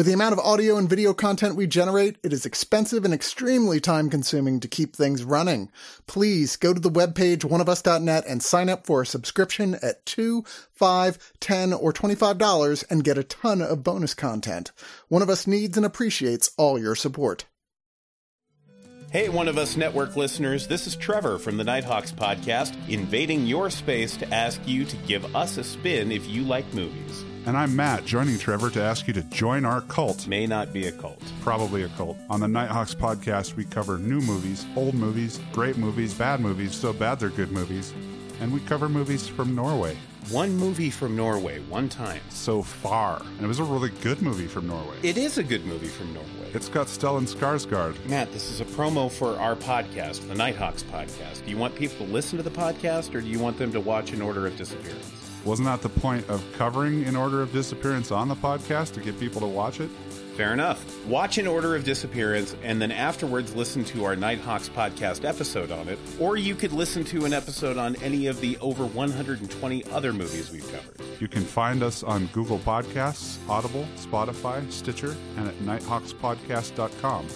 With the amount of audio and video content we generate, it is expensive and extremely time consuming to keep things running. Please go to the webpage oneofus.net and sign up for a subscription at two, five, ten, or $25 and get a ton of bonus content. One of Us needs and appreciates all your support. Hey, One of Us Network listeners, this is Trevor from the Nighthawks podcast, invading your space to ask you to give us a spin if you like movies. And I'm Matt, joining Trevor to ask you to join our cult. May not be a cult. Probably a cult. On the Nighthawks podcast, we cover new movies, old movies, great movies, bad movies, so bad they're good movies. And we cover movies from Norway One movie from Norway, one time. so far. And it was a really good movie from Norway. It is a good movie from Norway. It's got Stellan Skarsgård. Matt, this is a promo for our podcast, the Nighthawks podcast. Do you want people to listen to the podcast or do you want them to watch In Order of Disappearance? Wasn't that the point of covering In Order of Disappearance on the podcast to get people to watch it? Fair enough. Watch In Order of Disappearance and then afterwards listen to our Nighthawks podcast episode on it. Or you could listen to an episode on any of the over 120 other movies we've covered. You can find us on Google Podcasts, Audible, Spotify, Stitcher, and at nighthawkspodcast.com.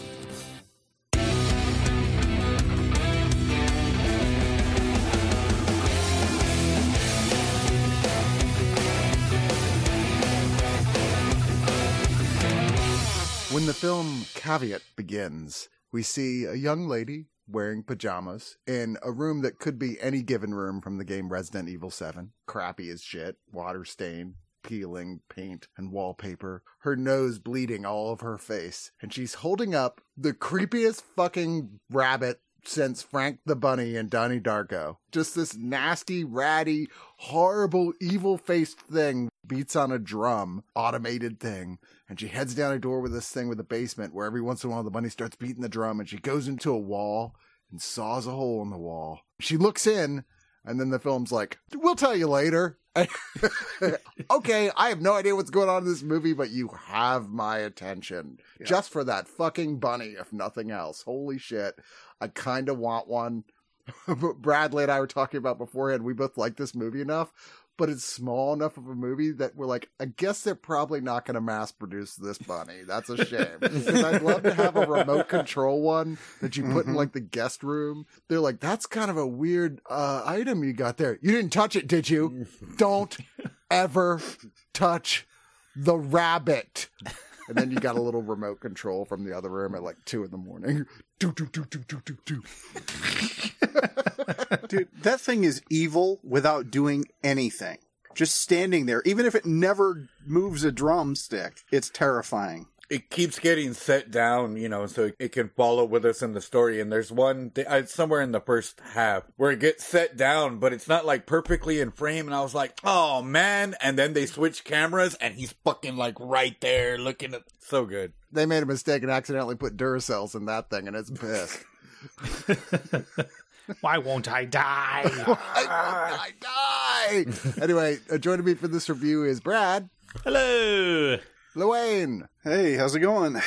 When the film Caveat begins, we see a young lady wearing pajamas in a room that could be any given room from the game Resident Evil 7. Crappy as shit, water stain, peeling paint and wallpaper, her nose bleeding all over her face, and she's holding up the creepiest fucking rabbit since Frank the Bunny and Donnie Darko. Just this nasty, ratty, horrible, evil faced thing beats on a drum, automated thing, and she heads down a door with this thing with a basement where every once in a while the bunny starts beating the drum and she goes into a wall and saws a hole in the wall. She looks in, and then the film's like, We'll tell you later. okay, I have no idea what's going on in this movie, but you have my attention. Just for that fucking bunny, if nothing else. Holy shit. I kind of want one. Bradley and I were talking about beforehand. We both like this movie enough, but it's small enough of a movie that we're like, I guess they're probably not going to mass produce this bunny. That's a shame. Because I'd love to have a remote control one that you put in like the guest room. They're like, that's kind of a weird uh, item you got there. You didn't touch it, did you? Don't ever touch the rabbit. And then you got a little remote control from the other room at like two in the morning. Do, do, do, do, do, do, do. Dude, that thing is evil without doing anything. Just standing there, even if it never moves a drumstick, it's terrifying. it keeps getting set down, you know, so it can follow with us in the story. And there's one th- uh, somewhere in the first half where it gets set down, but it's not like perfectly in frame. And I was like, oh man. And then they switch cameras and he's fucking like right there looking at so good. They made a mistake and accidentally put Duracells in that thing, and it's pissed. Why won't I die? I won't I die. anyway, uh, joining me for this review is Brad, Hello! Luane, Hey, how's it going?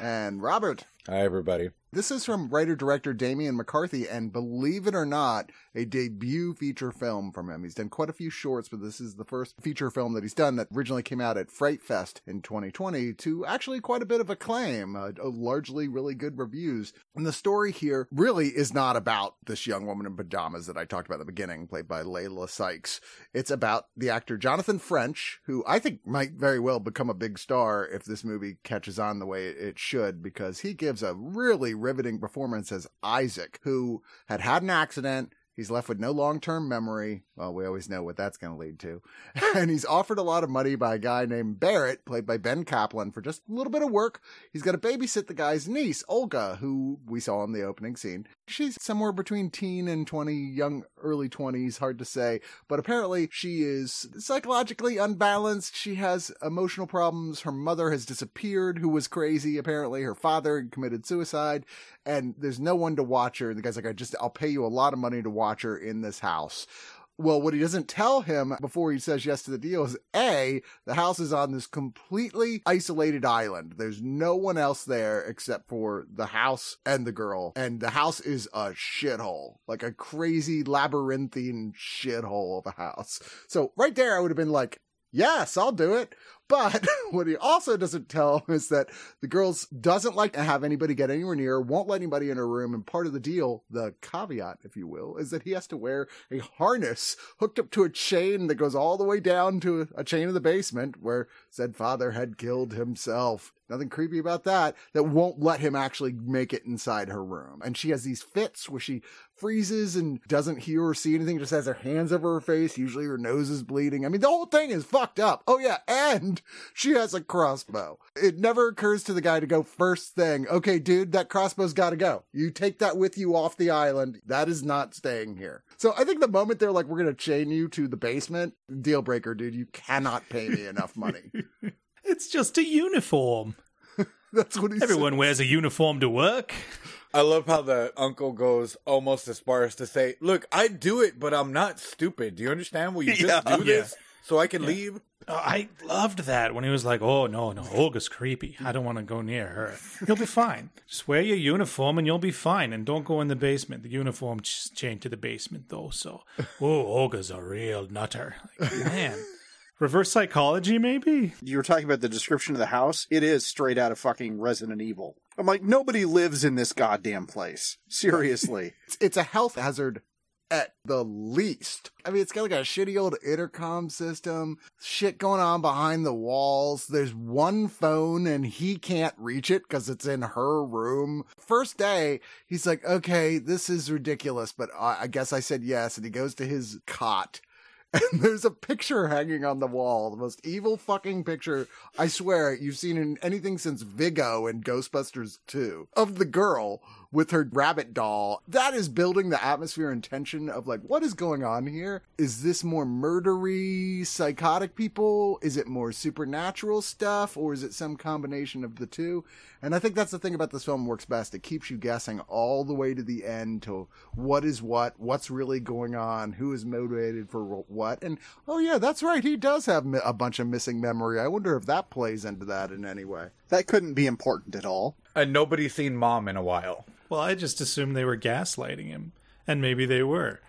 and Robert. Hi, everybody. This is from writer director Damian McCarthy, and believe it or not, a debut feature film from him. He's done quite a few shorts, but this is the first feature film that he's done that originally came out at Fright Fest in 2020 to actually quite a bit of acclaim, uh, largely really good reviews. And the story here really is not about this young woman in pajamas that I talked about at the beginning, played by Leila Sykes. It's about the actor Jonathan French, who I think might very well become a big star if this movie catches on the way it should, because he gives a really riveting performance as Isaac, who had had an accident. He's left with no long term memory. Well, we always know what that's going to lead to. And he's offered a lot of money by a guy named Barrett, played by Ben Caplan, for just a little bit of work. He's got to babysit the guy's niece, Olga, who we saw in the opening scene. She's somewhere between teen and 20, young, early 20s, hard to say. But apparently she is psychologically unbalanced. She has emotional problems. Her mother has disappeared, who was crazy, apparently. Her father committed suicide. And there's no one to watch her. And the guy's like, I just, I'll pay you a lot of money to watch her in this house. Well, what he doesn't tell him before he says yes to the deal is A, the house is on this completely isolated island. There's no one else there except for the house and the girl. And the house is a shithole, like a crazy labyrinthine shithole of a house. So right there, I would have been like, yes, I'll do it. But what he also doesn't tell is that the girls doesn't like to have anybody get anywhere near, won't let anybody in her room. And part of the deal, the caveat, if you will, is that he has to wear a harness hooked up to a chain that goes all the way down to a chain in the basement where said father had killed himself. Nothing creepy about that. That won't let him actually make it inside her room. And she has these fits where she freezes and doesn't hear or see anything, just has her hands over her face. Usually her nose is bleeding. I mean, the whole thing is fucked up. Oh yeah. And she has a crossbow. It never occurs to the guy to go first thing. Okay, dude, that crossbow's gotta go. You take that with you off the island. That is not staying here. So I think the moment they're like, we're gonna chain you to the basement, deal breaker, dude, you cannot pay me enough money. It's just a uniform. That's what he said. Everyone wears a uniform to work. I love how the uncle goes almost as far as to say, "Look, I do it, but I'm not stupid. Do you understand? Will you just Yeah. do this so I can leave?" Oh, I loved that when he was like, "Oh no, no, Olga's creepy. I don't want to go near her. You'll be fine. Just wear your uniform and you'll be fine. And don't go in the basement. The uniform's chained to the basement though. So, oh, Olga's a real nutter. Like, man, reverse psychology maybe. You were talking about the description of the house. It is straight out of fucking Resident Evil. I'm like, nobody lives in this goddamn place. Seriously. It's, it's a health hazard at the least. I mean, it's got like a shitty old intercom system, shit going on behind the walls. There's one phone and he can't reach it because it's in her room. First day, he's like, okay, this is ridiculous, but I, I guess I said yes. And he goes to his cot. And there's a picture hanging on the wall, the most evil fucking picture I swear you've seen in anything since Vigo and Ghostbusters 2 of the girl with her rabbit doll. That is building the atmosphere and tension of like, what is going on here? Is this more murdery, psychotic people? Is it more supernatural stuff? Or is it some combination of the two? And I think that's the thing about this film works best. It keeps you guessing all the way to the end to what is what, what's really going on, who is motivated for what. And oh yeah, that's right. He does have a bunch of missing memory. I wonder if that plays into that in any way. That couldn't be important at all. And nobody's seen mom in a while. Well, I just assumed they were gaslighting him, and maybe they were,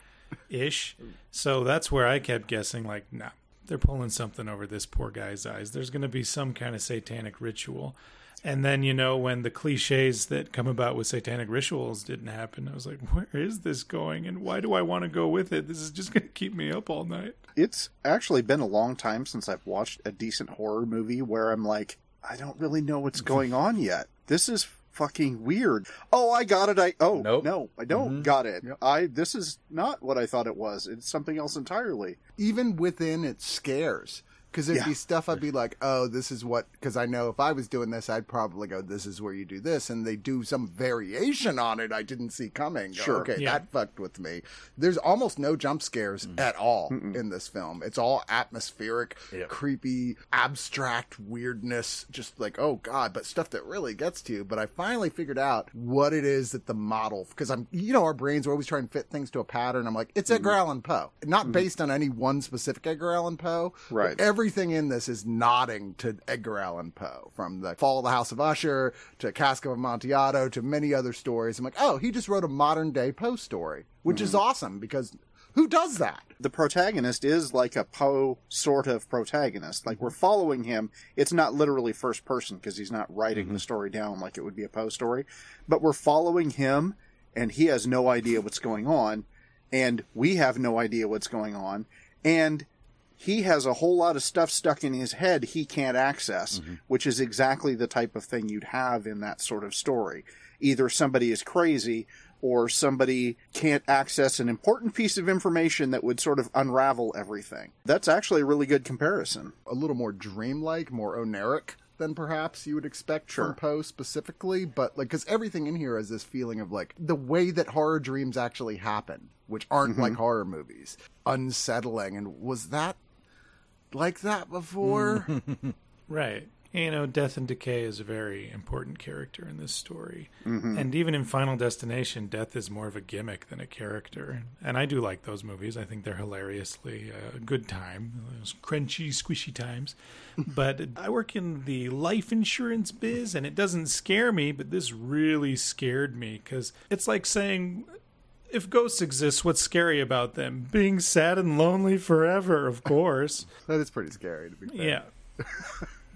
ish. So that's where I kept guessing. Like, nah, they're pulling something over this poor guy's eyes. There's going to be some kind of satanic ritual. And then, you know, when the cliches that come about with satanic rituals didn't happen, I was like, where is this going? And why do I want to go with it? This is just going to keep me up all night. It's actually been a long time since I've watched a decent horror movie where I'm like, I don't really know what's going on yet. This is fucking weird. Oh, I got it. I oh Nope. no, I don't mm-hmm. got it. I this is not what I thought it was. It's something else entirely. even within its scares. Because there'd Yeah. be stuff I'd be like, oh, this is what, because I know if I was doing this, I'd probably go, this is where you do this. And they do some variation on it I didn't see coming. Go, Sure. Okay, Yeah. that fucked with me. There's almost no jump scares mm. at all in this film. It's all atmospheric, creepy, abstract weirdness. Just like, oh God, but stuff that really gets to you. But I finally figured out what it is that the model, because I'm, you know, our brains are always trying to fit things to a pattern. I'm like, it's Edgar mm-hmm. Allan Poe. Not mm-hmm. based on any one specific Edgar Allan Poe. but Right. Everything in this is nodding to Edgar Allan Poe, from the Fall of the House of Usher to Cask of Amontillado to many other stories. I'm like, oh, he just wrote a modern day Poe story, which is mm-hmm. awesome because who does that? The protagonist is like a Poe sort of protagonist. Like we're following him. It's not literally first person because he's not writing the mm-hmm. story down like it would be a Poe story, but we're following him and he has no idea what's going on and we have no idea what's going on and he has a whole lot of stuff stuck in his head he can't access, mm-hmm. which is exactly the type of thing you'd have in that sort of story. Either somebody is crazy or somebody can't access an important piece of information that would sort of unravel everything. That's actually a really good comparison. A little more dreamlike, more oneiric than perhaps you would expect Sure. from Poe specifically, but like, because everything in here has this feeling of like the way that horror dreams actually happen, which aren't mm-hmm. like horror movies, unsettling. And was that like that before? Mm. Right. you know, Death and Decay is a very important character in this story. Mm-hmm. And even in Final Destination, Death is more of a gimmick than a character. And I do like those movies. I think they're hilariously a good time, those crunchy, squishy times. but I work in the life insurance biz, and it doesn't scare me, but this really scared me because it's like saying, if ghosts exist, what's scary about them? Being sad and lonely forever, of course. That is pretty scary to be fair. Yeah.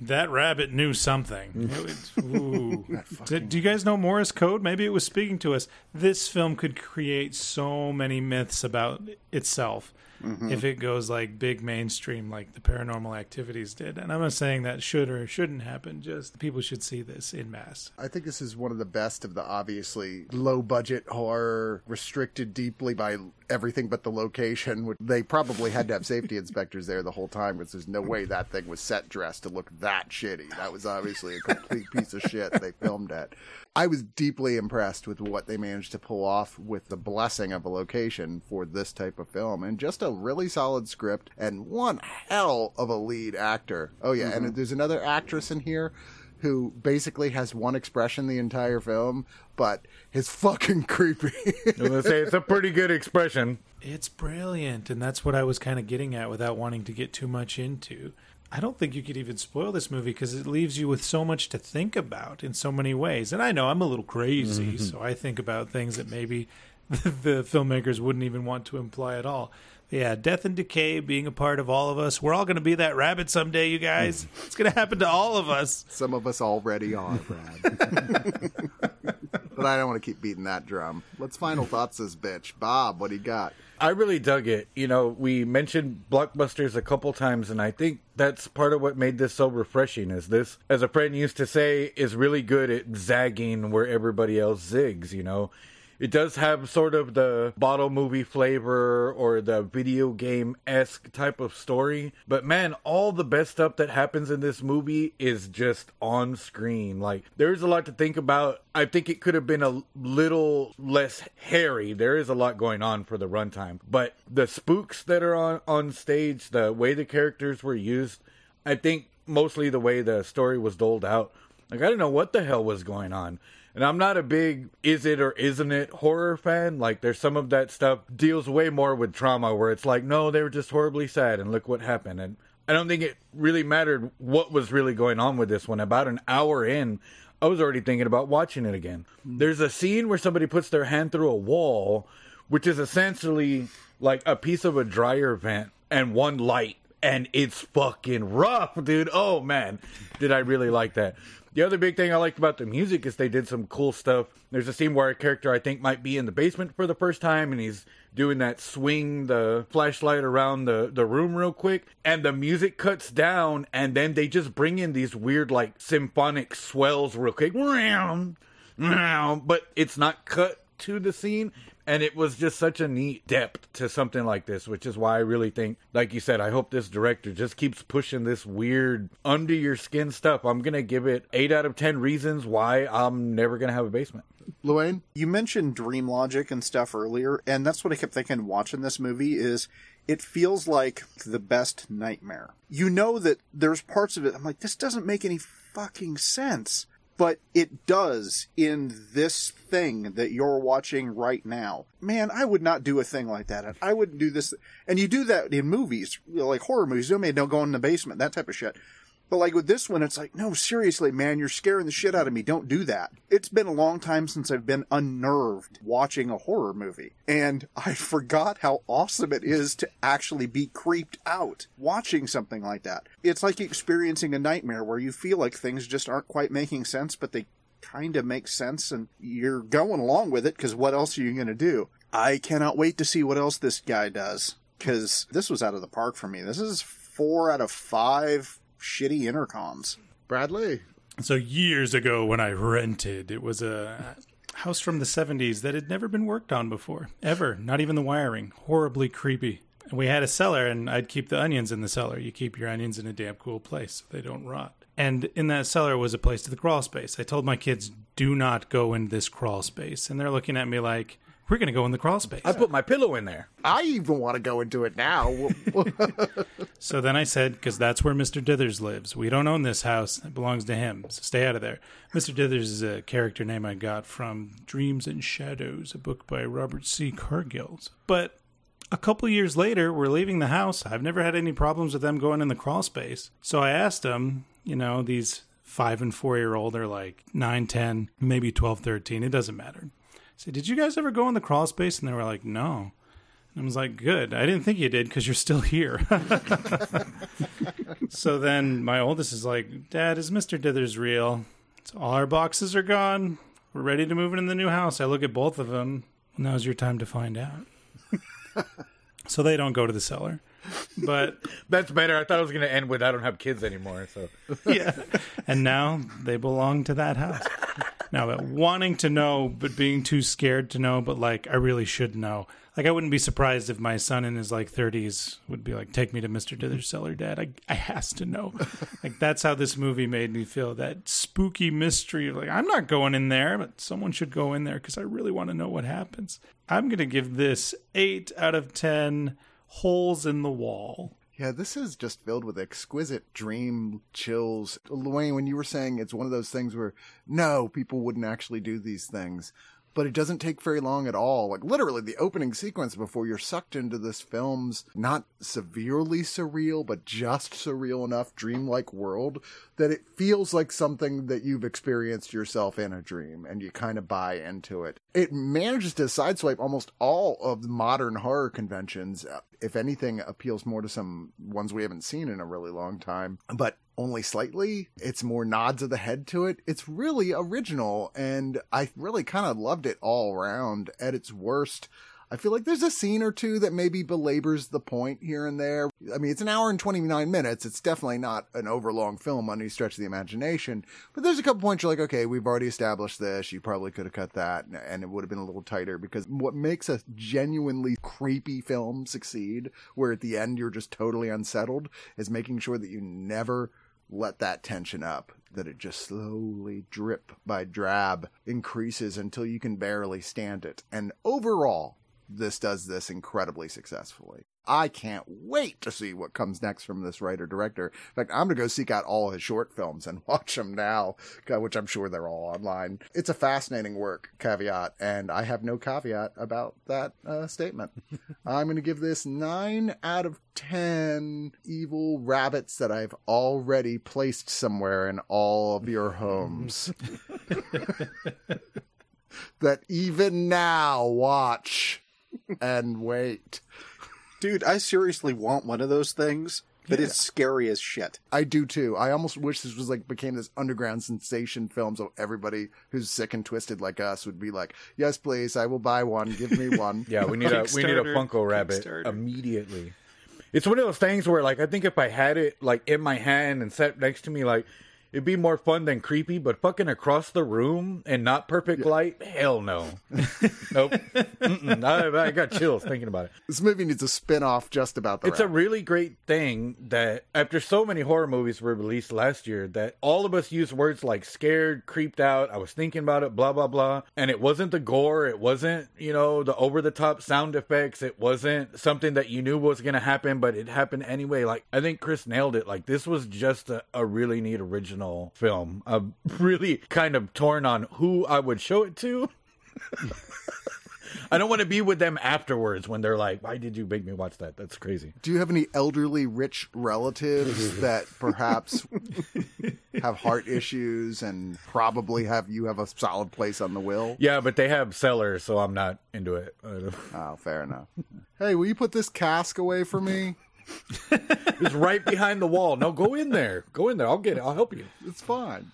that rabbit knew something. It ooh. do, do you guys know Morse code? Maybe it was speaking to us. This film could create so many myths about itself Mm-hmm. if it goes like big mainstream like the paranormal activities did. And I'm not saying that should or shouldn't happen, just people should see this in mass. I think this is one of the best of the obviously low budget horror, restricted deeply by everything but the location. which They probably had to have safety inspectors there the whole time because there's no way that thing was set dressed to look that shitty. That was obviously a complete piece of shit they filmed at. I was deeply impressed with what they managed to pull off with the blessing of a location for this type of film and just a really solid script and one hell of a lead actor. Oh yeah, and mm-hmm. there's another actress in here who basically has one expression the entire film, but is fucking creepy. I was gonna say it's a pretty good expression. It's brilliant, and that's what I was kind of getting at without wanting to get too much into. I don't think you could even spoil this movie because it leaves you with so much to think about in so many ways. And I know I'm a little crazy, mm-hmm. so I think about things that maybe the filmmakers wouldn't even want to imply at all. Yeah, death and decay being a part of all of us. We're all going to be that rabbit someday, you guys. Mm. It's going to happen to all of us. Some of us already are, Brad. but I don't want to keep beating that drum. Let's final thoughts this bitch. Bob, what do you got? I really dug it. You know, we mentioned blockbusters a couple times, and I think that's part of what made this so refreshing. Is this, as a friend used to say, is really good at zagging where everybody else zigs. You know, it does have sort of the bottle movie flavor or the video game esque type of story, but man, all the best stuff that happens in this movie is just on screen. Like, there's a lot to think about. I think it could have been a little less hairy. There is a lot going on for the runtime, but the spooks that are on on stage, the way the characters were used, I think mostly the way the story was doled out. Like I didn't know what the hell was going on. And I'm not a big is it or isn't it horror fan. Like there's some of that stuff deals way more with trauma where it's like, no, they were just horribly sad and look what happened. And I don't think it really mattered what was really going on with this one. About an hour in, I was already thinking about watching it again. Mm-hmm. There's a scene where somebody puts their hand through a wall, which is essentially like a piece of a dryer vent and one light and it's fucking rough, dude. Oh man, did I really like that? The other big thing I liked about the music is they did some cool stuff. There's a scene where a character I think might be in the basement for the first time and he's doing that swing the flashlight around the, the room real quick and the music cuts down and then they just bring in these weird like symphonic swells real quick. But it's not cut to the scene and it was just such a neat depth to something like this which is why i really think like you said i hope this director just keeps pushing this weird under your skin stuff i'm gonna give it 8 out of 10 reasons why i'm never gonna have a basement Luane? You mentioned dream logic and stuff earlier, and that's what I kept thinking watching this movie is it feels like the best nightmare. You know that there's parts of it I'm like this doesn't make any fucking sense, but it does in this thing that you're watching right now. Man, I would not do a thing like that. I wouldn't do this. And you do that in movies, like horror movies. You may don't go in the basement, that type of shit. But like with this one, it's like, no, seriously, man, you're scaring the shit out of me. Don't do that. It's been a long time since I've been unnerved watching a horror movie. And I forgot how awesome it is to actually be creeped out watching something like that. It's like experiencing a nightmare where you feel like things just aren't quite making sense, but they kind of make sense and you're going along with it because what else are you going to do? I cannot wait to see what else this guy does because this was out of the park for me. This is four out of five shitty intercoms. Bradley? So years ago when I rented, it was a house from the 70s that had never been worked on before, ever, not even the wiring. Horribly creepy. And we had a cellar and I'd keep the onions in the cellar. You keep your onions in a damp cool place so they don't rot. And in that cellar was a place to the crawl space. I told my kids, "Do not go in this crawl space." And they're looking at me like, we're going to go in the crawl space. I put my pillow in there. I even want to go into it now. So then I said, because that's where Mr. Dithers lives. We don't own this house. It belongs to him. So stay out of there. Mr. Dithers is a character name I got from Dreams and Shadows, a book by Robert C. Cargill. But a couple years later, we're leaving the house. I've never had any problems with them going in the crawl space. So I asked them, you know, these five and four year old are like 9, 10, maybe 12, 13. It doesn't matter. Said, Did you guys ever go in the crawl space? And they were like, No. And I was like, Good. I didn't think you did because you're still here. so then my oldest is like, Dad, is Mr. Dithers real? So all our boxes are gone. We're ready to move into the new house. I look at both of them. Now's your time to find out. so they don't go to the cellar. But That's better. I thought it was going to end with I don't have kids anymore. So yeah. And now they belong to that house. Now, but wanting to know, but being too scared to know, but like, I really should know. Like, I wouldn't be surprised if my son in his like 30s would be like, take me to Mr. Dithers' cellar, dad. I, I has to know. like, that's how this movie made me feel that spooky mystery. Like, I'm not going in there, but someone should go in there because I really want to know what happens. I'm going to give this 8 out of 10 holes in the wall. Yeah, this is just filled with exquisite dream chills. Wayne, when you were saying it's one of those things where no, people wouldn't actually do these things, but it doesn't take very long at all. Like literally the opening sequence before you're sucked into this film's not severely surreal, but just surreal enough dreamlike world that it feels like something that you've experienced yourself in a dream and you kind of buy into it. It manages to sideswipe almost all of the modern horror conventions. If anything, appeals more to some ones we haven't seen in a really long time, but only slightly. It's more nods of the head to it. It's really original and I really kind of loved it all around at its worst. I feel like there's a scene or two that maybe belabors the point here and there. I mean, it's an hour and 29 minutes. It's definitely not an overlong film on any stretch of the imagination, but there's a couple points you're like, okay, we've already established this. You probably could have cut that and it would have been a little tighter because what makes a genuinely creepy film succeed, where at the end you're just totally unsettled, is making sure that you never let that tension up that it just slowly drip by drab increases until you can barely stand it. And overall this does this incredibly successfully i can't wait to see what comes next from this writer director in fact i'm going to go seek out all his short films and watch them now which i'm sure they're all online it's a fascinating work caveat and i have no caveat about that uh, statement i'm going to give this 9 out of 10 evil rabbits that I've already placed somewhere in all of your homes. that even now watch and wait. Dude, I seriously want one of those things, but it's scary as shit. I do too. I almost wish this was like became this underground sensation film so everybody who's sick and twisted like us would be like, "Yes, please, I will buy one. Give me one." yeah, we need a we need a Kickstarter. Funko Rabbit immediately. It's one of those things where, like, I think if I had it like in my hand and sat next to me, like, it'd be more fun than creepy. But fucking across the room and not perfect light, hell no, nope. I, I got chills thinking about it. This movie needs a spin-off just about the It's a really great thing that after so many horror movies were released last year, that all of us use words like scared, creeped out, I was thinking about it, blah, blah, blah. And it wasn't the gore, it wasn't, you know, the over the top sound effects, it wasn't something that you knew was going to happen, but it happened anyway. Like, I think Chris nailed it. Like, this was just a, a really neat original film. I'm really kind of torn on who I would show it to. I don't want to be with them afterwards when they're like, "Why did you make me watch that? That's crazy." Do you have any elderly rich relatives that perhaps have heart issues and probably have you have a solid place on the will? Yeah, but they have cellars, so I'm not into it. Oh, fair enough. Hey, will you put this cask away for me? It's right behind the wall. No, go in there. Go in there. I'll get it. I'll help you. It's fine.